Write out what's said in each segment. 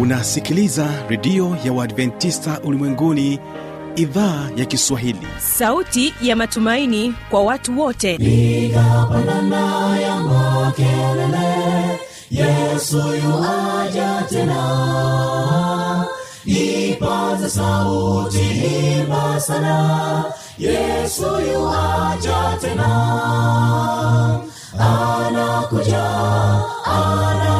unasikiliza redio ya uadventista ulimwenguni idhaa ya kiswahili. Sauti ya matumaini kwa watu wote. Nigapandana ya makelele yesu yuaja tena. Ipaze sauti imba sana yesu yuaja tena. Anakuja anakuja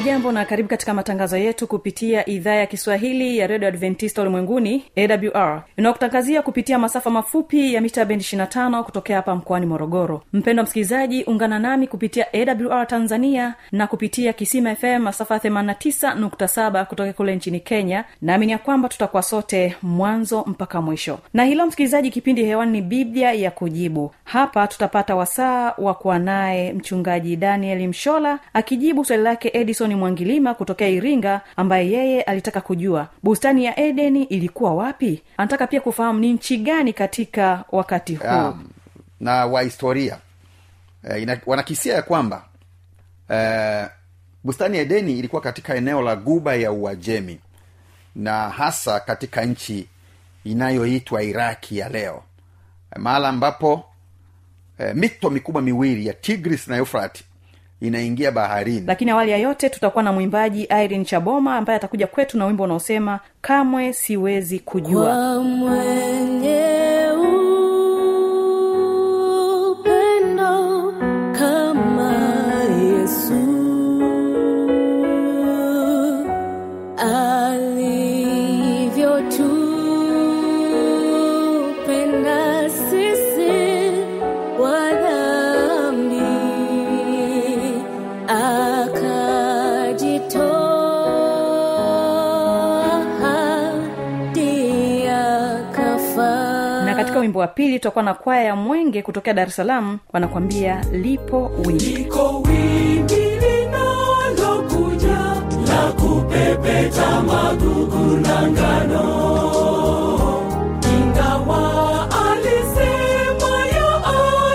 hujambo na karibu katika matangazo yetu kupitia idhaa ya kiswahili ya redio adventista ulimwenguni awr inayokutangazia kupitia masafa mafupi ya mita bendi 25 kutokea hapa mkoani morogoro. Mpendo msikilizaji ungana nami kupitia awr tanzania na kupitia kisima fm masafa 89.7 kutoka kule nchini kenya. Naamini ya kwamba tutakuwa sote mwanzo mpaka mwisho. Na hilo msikilizaji kipindi hewani ni biblia ya kujibu. Hapa tutapata wasaa wa kuwa naye mchungaji daniel mshola akijibu swali lake edison mwangilima kutokea iringa ambaye yeye alitaka kujua bustani ya edeni ilikuwa wapi. Anataka pia kufahamu ni nchi gani katika wakati huu. Um, na wahistoria e, ina, wanakisia ya kwamba e, bustani ya edeni ilikuwa katika eneo la guba ya uajemi na hasa katika nchi inayoitwa iraki ya leo. Mahala ambapo e, mito mikubwa miwili ya tigris na eufrat inaingia baharini. Lakini awali ya yote tutakuwa na mwimbaji irene chaboma ambaye atakuja kwetu na wimbo unaosema kamwe siwezi kujua. Kwa mwenye katika wimbo wa pili tutakuwa na kwaya ya mwenge kutokea dar es salaam wanakwambia lipo wimbi. Liko wimbi linalokuja la kupepeta magugu na ngano. Ingawa alisema ya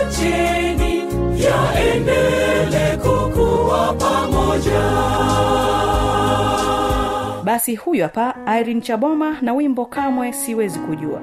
acheni yaendele kukuwa pamoja. Basi huyu hapa irene chaboma na wimbo kamwe siwezi kujua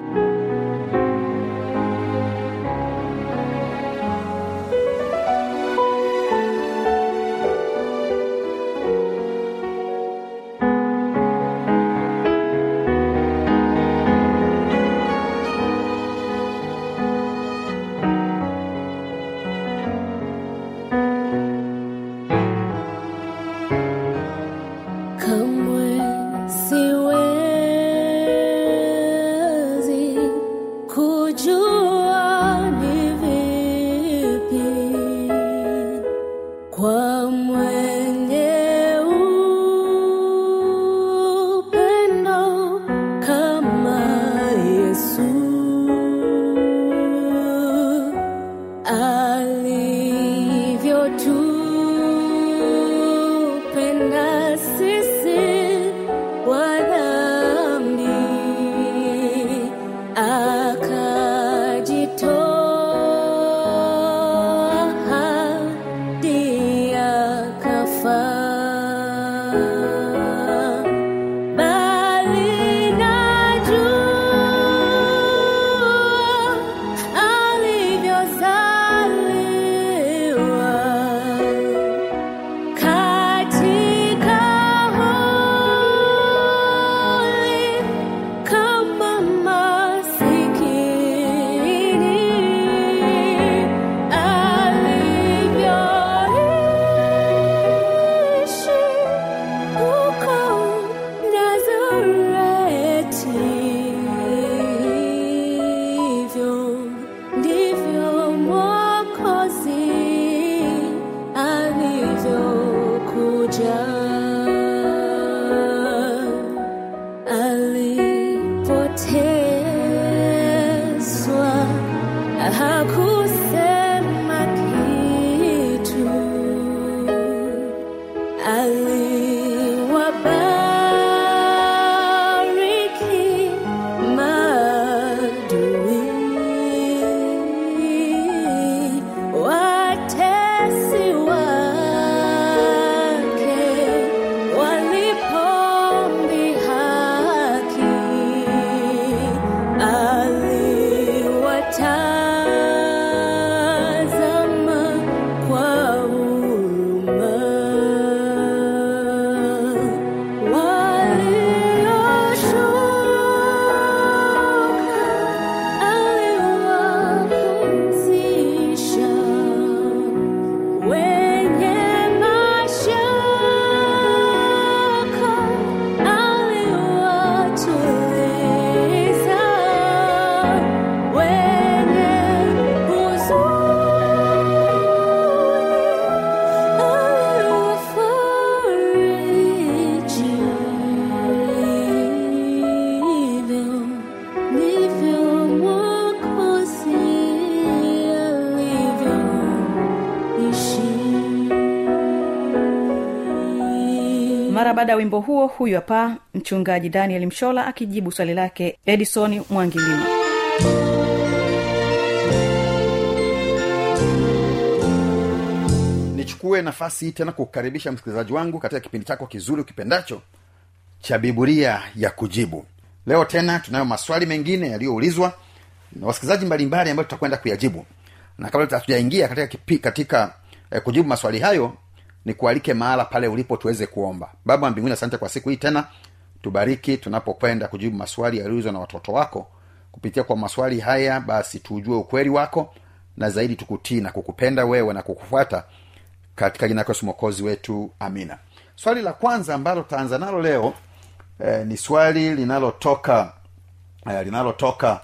baada ya wimbo huo huyu hapa mchungaji daniel mshola akijibu swali lake. Edison mwangilima. Nichukue nafasi tena kukaribisha msikilizaji wangu katika kipindi chako kizuri ukipendacho cha bibulia ya kujibu. Leo tena tunayo maswali mengine yaliyoulizwa na wasikilizaji mbalimbali ambayo tutakwenda kuyajibu. Na kabla hatujaingia katika, katika eh, kujibu maswali hayo ni kualike mahala pale ulipo tuweze kuomba. Baba mbinguni asante kwa siku hii tena. Tubariki tunapokwenda kujibu maswali yaliyoulizwa na watoto wako. Kupitia kwa maswali haya basi tujue ukweli wako na zaidi tukutii na kukupenda wewe na kukufuata katika jina lako mokozi wetu. Amina. Swali la kwanza ambalo tutaanza nalo leo eh, ni swali linalotoka eh, linalotoka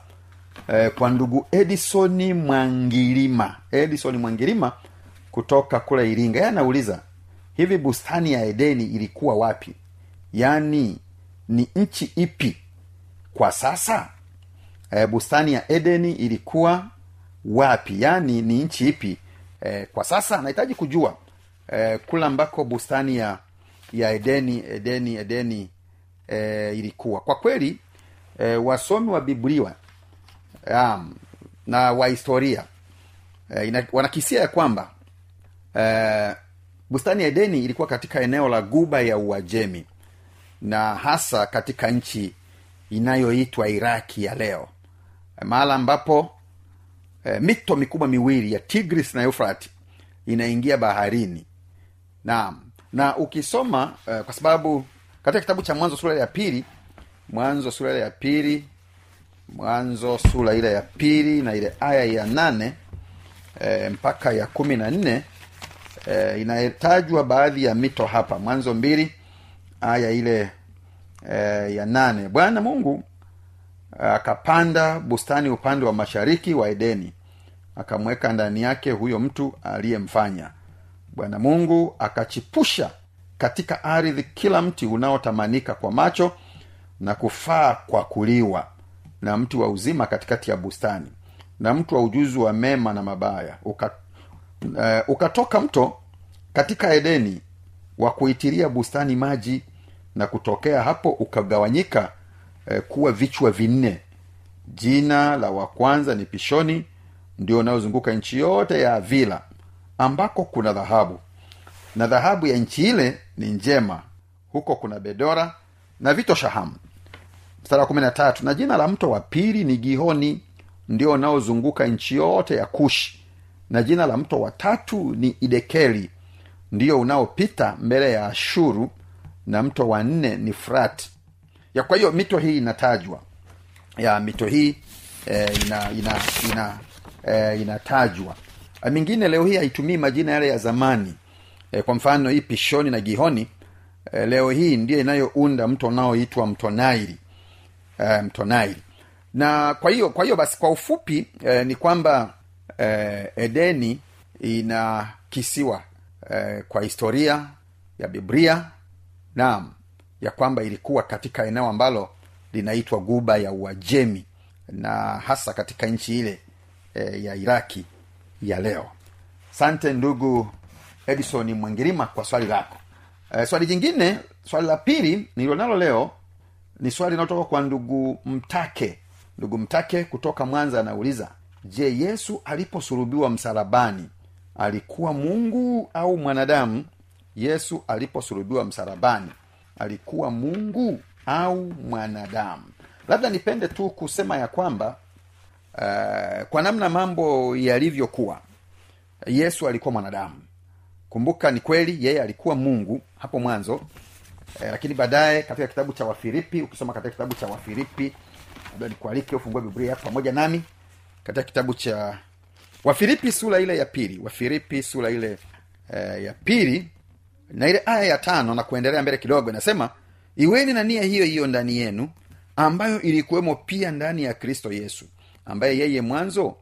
eh, kwa ndugu edisoni mwangilima. Edisoni mwangilima kutoka kule iringa. Anauliza hivi bustani ya edeni ilikuwa wapi? Yaani ni nchi ipi kwa sasa? E, bustani ya edeni ilikuwa wapi? Yaani ni nchi ipi e, kwa sasa? Anahitaji kujua e, kula ambako bustani ya ya edeni edeni edeni e, ilikuwa. Kwa kweli e, wasomi wa biblia um, na wahistoria e, ina- wanakisia ya kwamba e, bustani ya edeni ilikuwa katika eneo la guba ya uajemi na hasa katika nchi inayoitwa iraki ya leo mahala ambapo e, mito mikubwa miwili ya tigris na eufrat inaingia baharini. Naam. Na ukisoma e, kwa sababu katika kitabu cha mwanzo sura ya pili mwanzo sura ile ya pili mwanzo sura ile ya pili na ile aya ya nane e, mpaka ya kumi na nne e, inatajwa baadhi ya mito hapa. Mwanzo mbili aya ile e, ya nane. Bwana mungu akapanda bustani upande wa mashariki wa edeni akamweka ndani yake huyo mtu aliyemfanya. Bwana mungu akachipusha katika ardhi kila mti unaotamanika kwa macho na kufaa kwa kuliwa na mti wa uzima katikati ya bustani na mtu wa ujuzi wa mema na mabaya. Uka, uh, ukatoka mto katika edeni wa kuitiria bustani maji na kutokea hapo ukagawanyika eh, kuwa vichwa vinne. Jina la wa kwanza ni pishoni ndio unaozunguka nchi yote ya avila ambako kuna dhahabu. Na dhahabu ya nchi ile ni njema. Huko kuna bedora na vito shahamu. Mstara kumi na tatu na jina la mto wa pili ni gihoni ndio unaozunguka nchi yote ya kushi. Na jina la mto wa tatu ni idekeli ndio unaopita mbele ya ashuru na mto wa nne ni frati ya kwa hiyo mito hii inatajwa. Ya mito hii eh, ina ina ina eh, inatajwa. Ah, mingine leo hii haitumii majina yale ya zamani. Eh, kwa mfano hii pishoni na gihoni eh, leo hii ndio inayounda mto unaoitwa mto nairi eh, mto nairi na kwa hiyo kwa hiyo basi kwa ufupi eh, ni kwamba eh, edeni ina kisiwa eh, kwa historia ya biblia naam ya kwamba ilikuwa katika eneo ambalo linaitwa guba ya uajemi na hasa katika nchi ile e, ya iraki ya leo. Sante ndugu edison mwangirima kwa swali lako. E, swali jingine swali la pili nilionalo leo ni swali linalotoka kwa ndugu mtake. Ndugu mtake kutoka mwanza anauliza je yesu aliposulubiwa msalabani alikuwa mungu au mwanadamu? Yesu aliposulubiwa msalabani alikuwa mungu au mwanadamu? Labda nipende tu kusema ya kwamba uh, kwa namna mambo yalivyokuwa yesu alikuwa mwanadamu. Kumbuka ni kweli yeye alikuwa mungu hapo mwanzo eh, lakini baadaye katika kitabu cha wafilipi ukisoma katika kitabu cha wafilipi labda nikualike ufungue biblia yako pamoja nami katika kitabu cha wafilipi sura ile ya pili wafilipi sura ile eh, ya pili na ile aya ya tano na kuendelea mbele kidogo inasema iweni na nia hiyo hiyo ndani yenu ambayo ilikuwemo pia ndani ya kristo yesu ambaye yeye mwanzo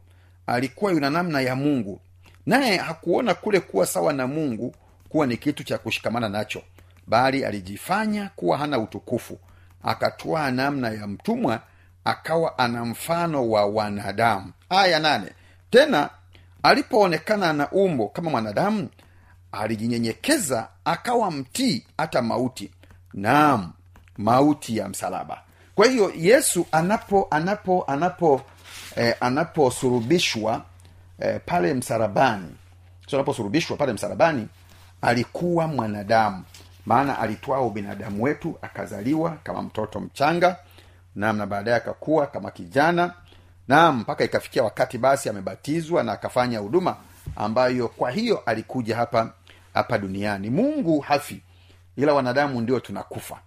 alikuwa yuna namna ya mungu naye hakuona kule kuwa sawa na mungu kuwa ni kitu cha kushikamana nacho bali alijifanya kuwa hana utukufu akatwaa namna ya mtumwa akawa ana mfano wa wanadamu. Aya nane tena alipoonekana na umbo kama mwanadamu alijinyenyekeza akawa mtii hata mauti. Naam mauti ya msalaba. Kwa hiyo yesu anapo anapo anapo eh, anaposurubishwa eh, pale msalabani so anaposurubishwa pale msalabani alikuwa mwanadamu. Maana alitwaa ubinadamu wetu akazaliwa kama mtoto mchanga nam na baadaye akakuwa kama kijana naam mpaka ikafikia wakati basi amebatizwa na akafanya huduma ambayo kwa hiyo alikuja hapa hapa duniani. Mungu hafi ila wanadamu ndio tunakufa.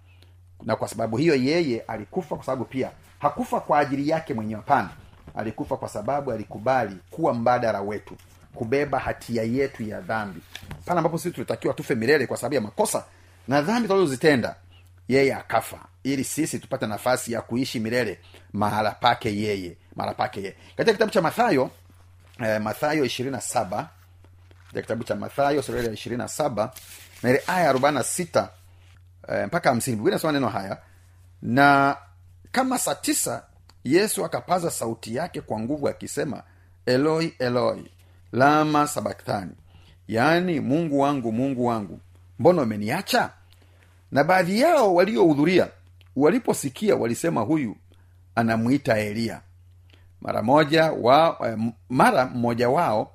Na kwa sababu hiyo yeye alikufa kwa sababu pia hakufa kwa ajili yake mwenyewe hapana. Alikufa kwa sababu alikubali kuwa mbadala wetu kubeba hatia yetu ya dhambi. Pale ambapo sisi tulitakiwa tufe milele kwa sababu ya makosa na dhambi tunazozitenda yeye akafa ili sisi tupate nafasi ya kuishi milele mahala pake yeye mahala pake. Ye katika kitabu cha mathayo eh, mathayo ishirini na saba katika kitabu cha mathayo sura ya ishirini na saba na aya arobaini na sita eh, mpaka hamsini. Biblia inasema neno haya na kama saa tisa yesu akapaza sauti yake kwa nguvu akisema eloi eloi lama sabakthani yaani mungu wangu mungu wangu mbona umeniacha na baadhi yao waliohudhuria waliposikia walisema huyu anamwita eliya mara moja wa, eh, mara mmoja wao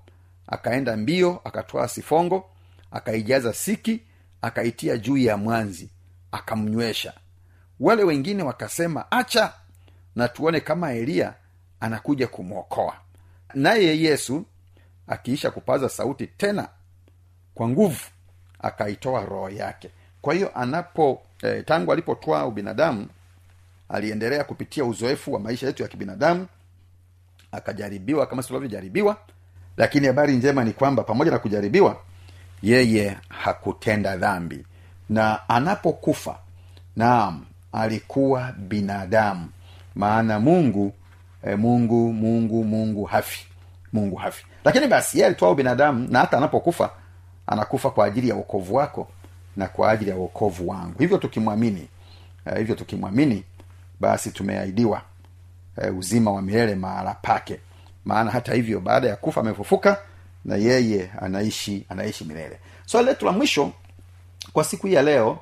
akaenda mbio akatwaa sifongo akaijaza siki akaitia juu ya mwanzi akamnywesha. Wale wengine wakasema acha na tuone kama eliya anakuja kumwokoa. Naye yesu akiisha kupaza sauti tena kwa nguvu akaitoa roho yake. Kwa hiyo anapo eh, tangu alipotwaa ubinadamu aliendelea kupitia uzoefu wa maisha yetu ya kibinadamu akajaribiwa kama tunavyojaribiwa lakini habari njema ni kwamba pamoja na kujaribiwa yeye hakutenda dhambi. Na anapokufa naam alikuwa binadamu. Maana mungu e, mungu mungu mungu hafi. Mungu hafi. Lakini basi yeye alitoa ubinadamu na hata anapokufa anakufa kwa ajili ya uokovu wako na kwa ajili ya uokovu wangu. Hivyo tukimwamini eh, hivyo tukimwamini basi tumeahidiwa eh, uzima wa milele mahala pake. Maana hata hivyo baada ya kufa amefufuka na yeye anaishi anaishi milele. Swali so, letu la mwisho kwa siku hii ya leo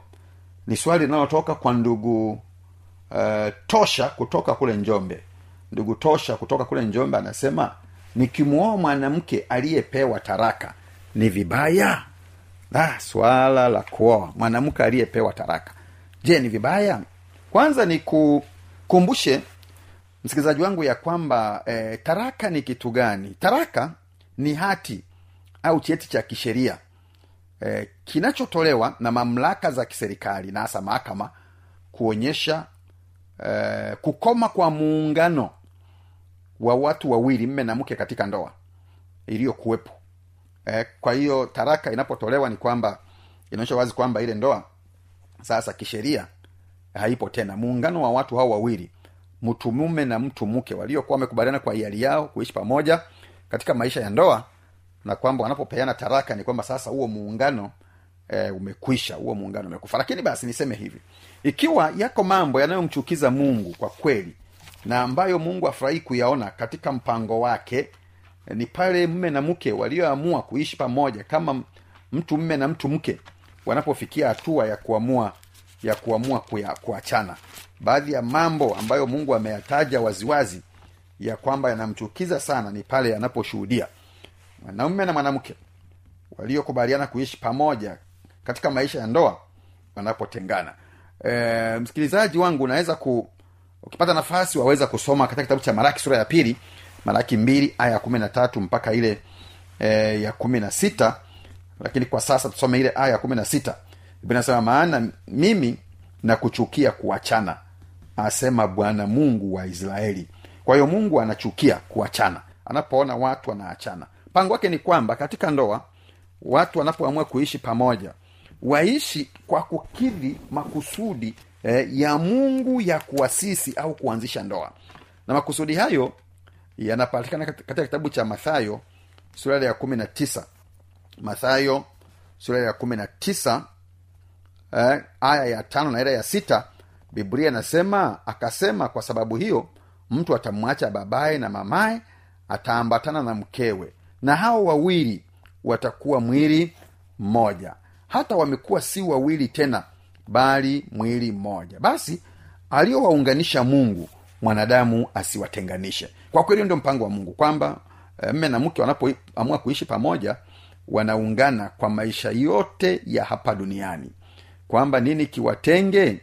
ni swali linalotoka kwa ndugu uh, tosha kutoka kule njombe. Ndugu tosha kutoka kule njombe anasema nikimwoa mwanamke aliyepewa taraka ni vibaya? Ah, swala la kuoa mwanamke aliyepewa taraka. Je ni vibaya? Kwanza ni kukumbushe msikilizaji wangu ya kwamba e, taraka ni kitu gani? Taraka ni hati au cheti cha kisheria e, kinachotolewa na mamlaka za kiserikali na hasa mahakama kuonyesha e, kukoma kwa muungano wa watu wawili mme na mke katika ndoa iliyokuwepo. E, kwa hiyo taraka inapotolewa ni kwamba inaonyesha wazi kwamba ile ndoa sasa kisheria haipo tena. Muungano wa watu hao wawili mtu mume na mtu mke waliokuwa wamekubaliana kwa hiari yao kuishi pamoja katika maisha ya ndoa na kwamba wanapopeana taraka ni kwamba sasa huo muungano e, umekwisha huo muungano umekufa. Lakini basi niseme hivi ikiwa yako mambo yanayomchukiza mungu kwa kweli na ambayo mungu afurahii kuyaona katika mpango wake e, ni pale mme na mke walioamua kuishi pamoja kama mtu mme na mtu mke wanapofikia hatua ya kuamua ya kuamua kuya, kuachana baadhi ya mambo ambayo mungu ameyataja waziwazi ya kwamba yanamchukiza sana ni pale anaposhuhudia mwanaume na mwanamke waliokubaliana kuishi pamoja katika maisha ya ndoa wanapotengana. E, msikilizaji wangu unaweza ku ukipata nafasi waweza kusoma katika kitabu cha maraki sura ya pili maraki mbili aya ya kumi na tatu mpaka ile e, ya kumi na sita lakini kwa sasa tusome ile aya ya kumi na sita nasema maana mimi nakuchukia kuachana asema bwana mungu wa israeli. Kwa hiyo mungu anachukia kuachana. Anapoona watu wanaachana. Mpango wake ni kwamba katika ndoa watu wanapoamua kuishi pamoja waishi kwa kukidhi makusudi eh, ya mungu ya kuasisi au kuanzisha ndoa. Na makusudi hayo yanapatikana katika kitabu cha mathayo sura ya kumi na tisa. Mathayo sura ya kumi na tisa eh, aya ya tano na ile ya sita biblia inasema akasema kwa sababu hiyo mtu atamwacha babaye na mamaye ataambatana na mkewe na hao wawili watakuwa mwili mmoja. Hata wamekuwa si wawili tena bali mwili mmoja. Basi aliowaunganisha mungu mwanadamu asiwatenganishe. Kwa kweli ndio mpango wa mungu kwamba eh, mme na mke wanapoamua kuishi pamoja wanaungana kwa maisha yote ya hapa duniani. Kwamba nini kiwatenge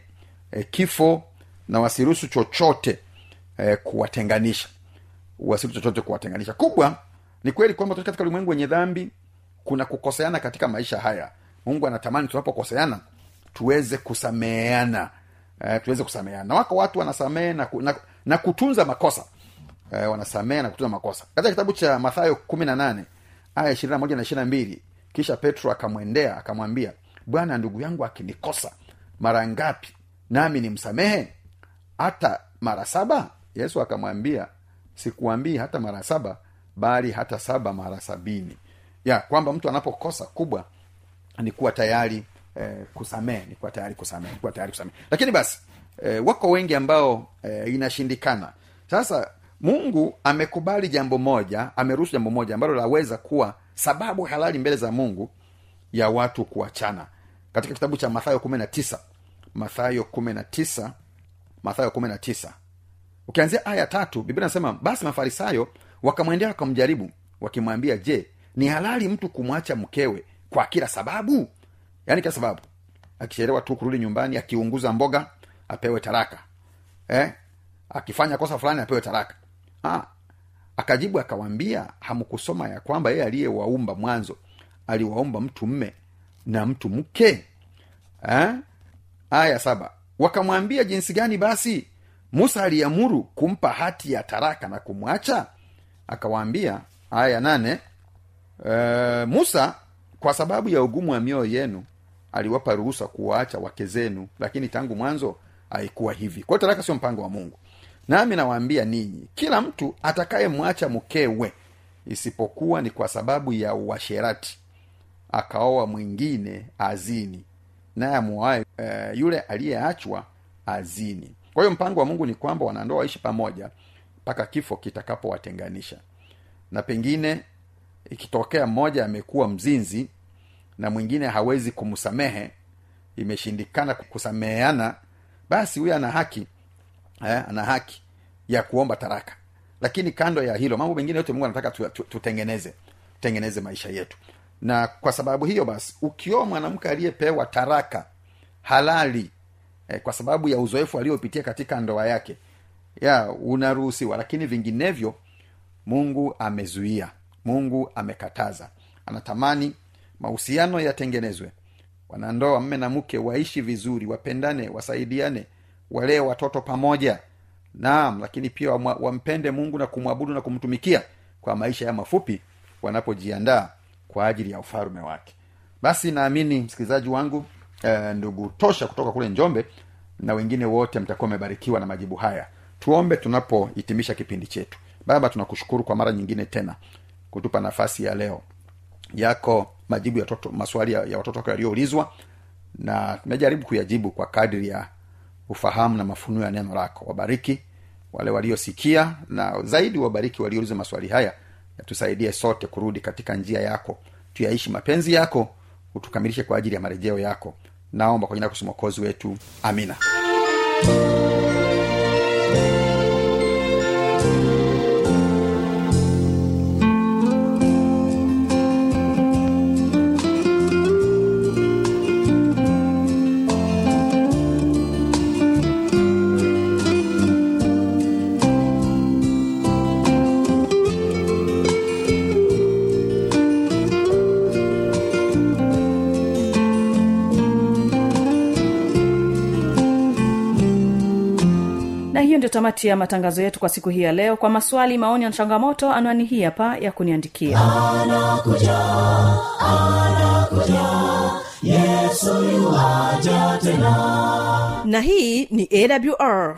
eh, kifo na wasiruhusu chochote eh, kuwatenganisha. Wasiruhusu chochote kuwatenganisha. Kubwa ni kweli kwamba katika ulimwengu wenye dhambi kuna kukoseana katika maisha haya. Mungu anatamani tunapokoseana tuweze kusameheana eh, tuweze kusameheana. Na wako watu wanasamehe na, na, na kutunza makosa. Eh, wanasamehe na kutunza makosa. Katika kitabu cha mathayo kumi na nane aya ishirini na moja na ishirina mbili kisha petro akamwendea akamwambia bwana ndugu yangu akinikosa mara ngapi nami nimsamehe? Hata mara saba? Yesu akamwambia sikuambii hata mara saba bali hata saba mara sabini. Ya kwamba mtu anapokosa kubwa ni kuwa tayari eh, kusamehe ni kuwa tayari kusamehe kuwa tayari kusamehe. Lakini basi eh, wako wengi ambao eh, inashindikana. Sasa mungu amekubali jambo moja ameruhusu jambo moja ambalo laweza kuwa sababu halali mbele za mungu ya watu kuachana. Katika kitabu cha mathayo kumi na tisa mathayo mathayo ukianzia aya tatu biblia nasema basi mafarisayo wakamwendea wakamjaribu wakimwambia je ni halali mtu kumwacha mkewe kwa kila sababu? Yaani kila sababu. Akichelewa tu kurudi nyumbani akiunguza mboga apewe taraka eh? akifanya kosa fulani apewe taraka ah, akajibu akawambia hamkusoma ya kwamba yeye aliyewaumba mwanzo aliwaumba mtu mme na mtu mke? Eh? Aya saba. Wakamwambia jinsi gani basi? Musa aliamuru kumpa hati ya taraka na kumwacha? Akawaambia aya nane e, musa kwa sababu ya ugumu wa mioyo yenu aliwapa ruhusa kuwaacha wake zenu lakini tangu mwanzo haikuwa hivi. Kwa hiyo taraka sio mpango wa mungu. Nami nawaambia ninyi kila mtu atakayemwacha mkewe isipokuwa ni kwa sababu ya uasherati akaoa mwingine azini naye amuae e, yule aliyeachwa azini. Kwa hiyo mpango wa mungu ni kwamba wanandoa waishi pamoja mpaka kifo kitakapowatenganisha. Na pengine ikitokea mmoja amekuwa mzinzi na mwingine hawezi kumsamehe imeshindikana kusameheana basi huyo ana haki eh, ana haki ya kuomba taraka. Lakini kando ya hilo mambo mengine yote mungu anataka tu- tu- tutengeneze tutengeneze maisha yetu na kwa sababu hiyo basi ukioa mwanamke aliyepewa taraka halali eh, kwa sababu ya uzoefu aliyopitia katika ndoa yake ya unaruhusiwa. Lakini vinginevyo mungu amezuia mungu amekataza. Anatamani mahusiano yatengenezwe. Wanandoa mme na mke waishi vizuri wapendane wasaidiane walee watoto pamoja. Naam lakini pia wampende mungu na kumwabudu na kumtumikia kwa maisha ya mafupi wanapojiandaa kwa ajili ya ufalume wake. Basi naamini msikilizaji wangu eh, ndugu tosha kutoka kule njombe na wengine wote mtakuwa mmebarikiwa na majibu haya. Tuombe tunapohitimisha kipindi chetu. Baba tunakushukuru kwa mara nyingine tena kutupa nafasi ya leo. Yako majibu ya toto, maswali ya, ya watoto yaliyoulizwa na tumejaribu kuyajibu kwa kadri ya ufahamu na mafunuo ya neno lako. Wabariki wale waliosikia na zaidi wabariki waliouliza maswali haya yatusaidie sote kurudi katika njia yako. Tuyaishi mapenzi yako utukamilishe kwa ajili ya marejeo yako. Naomba kwa jina lako Yesu mwokozi wetu. Amina na hiyo ndio tamati ya matangazo yetu kwa siku hii ya leo. Kwa maswali maoni na changamoto anwani hii hapa ya kuniandikia. Na hii ni awr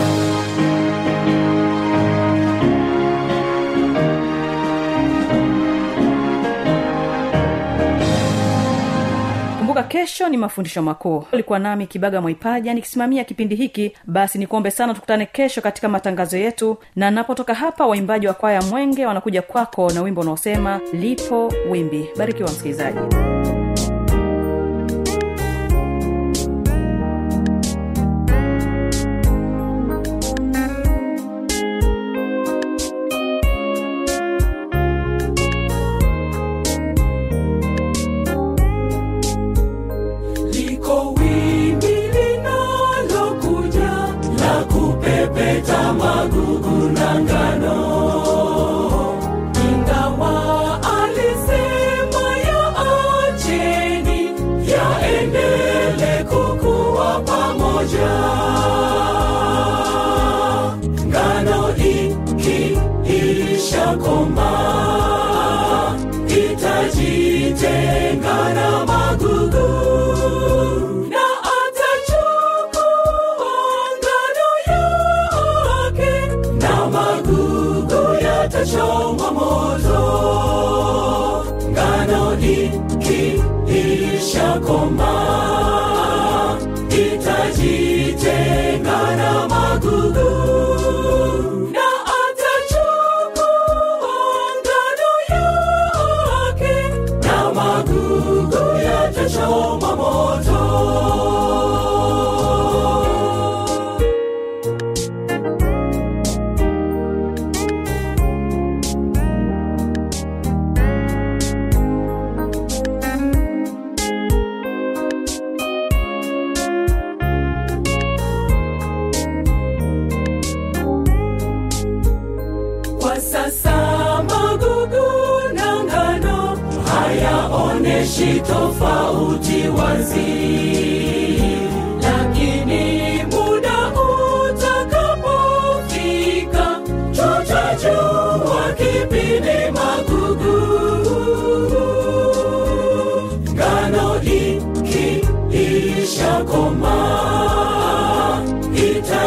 kesho ni mafundisho makuu. Ulikuwa nami kibaga mwaipaja nikisimamia kipindi hiki. Basi nikuombe sana tukutane kesho katika matangazo yetu. Na napotoka hapa waimbaji wa kwaya mwenge wanakuja kwako na wimbo unaosema lipo wimbi. Barikiwa msikilizaji kupepeta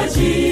itajitenga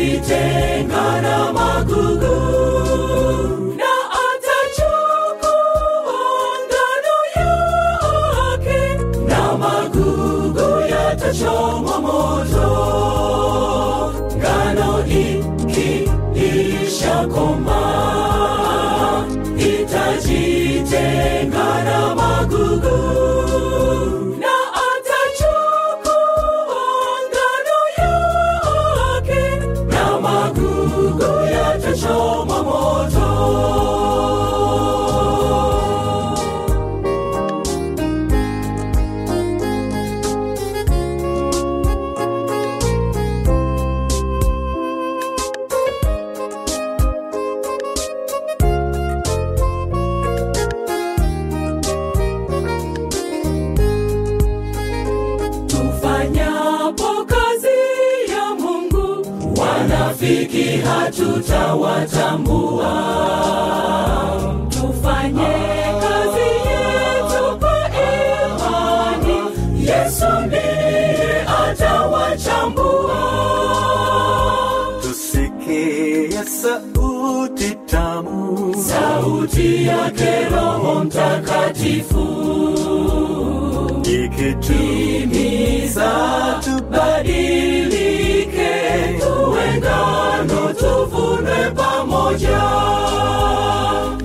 wanafiki hatutawatambua. Tufanye kazi yetu kwa imani. Yesu ndiye atawachambua. Tusikie sauti tamu. Sauti yake roho mtakatifu ikituimiza tubadilike tuwe ngano tuvunwe pamoja.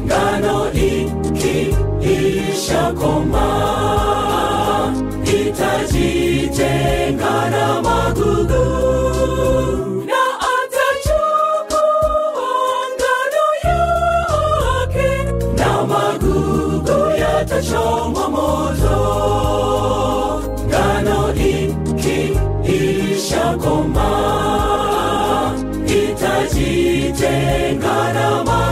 Ngano ikiisha koma itajitenga na magugu itajitenga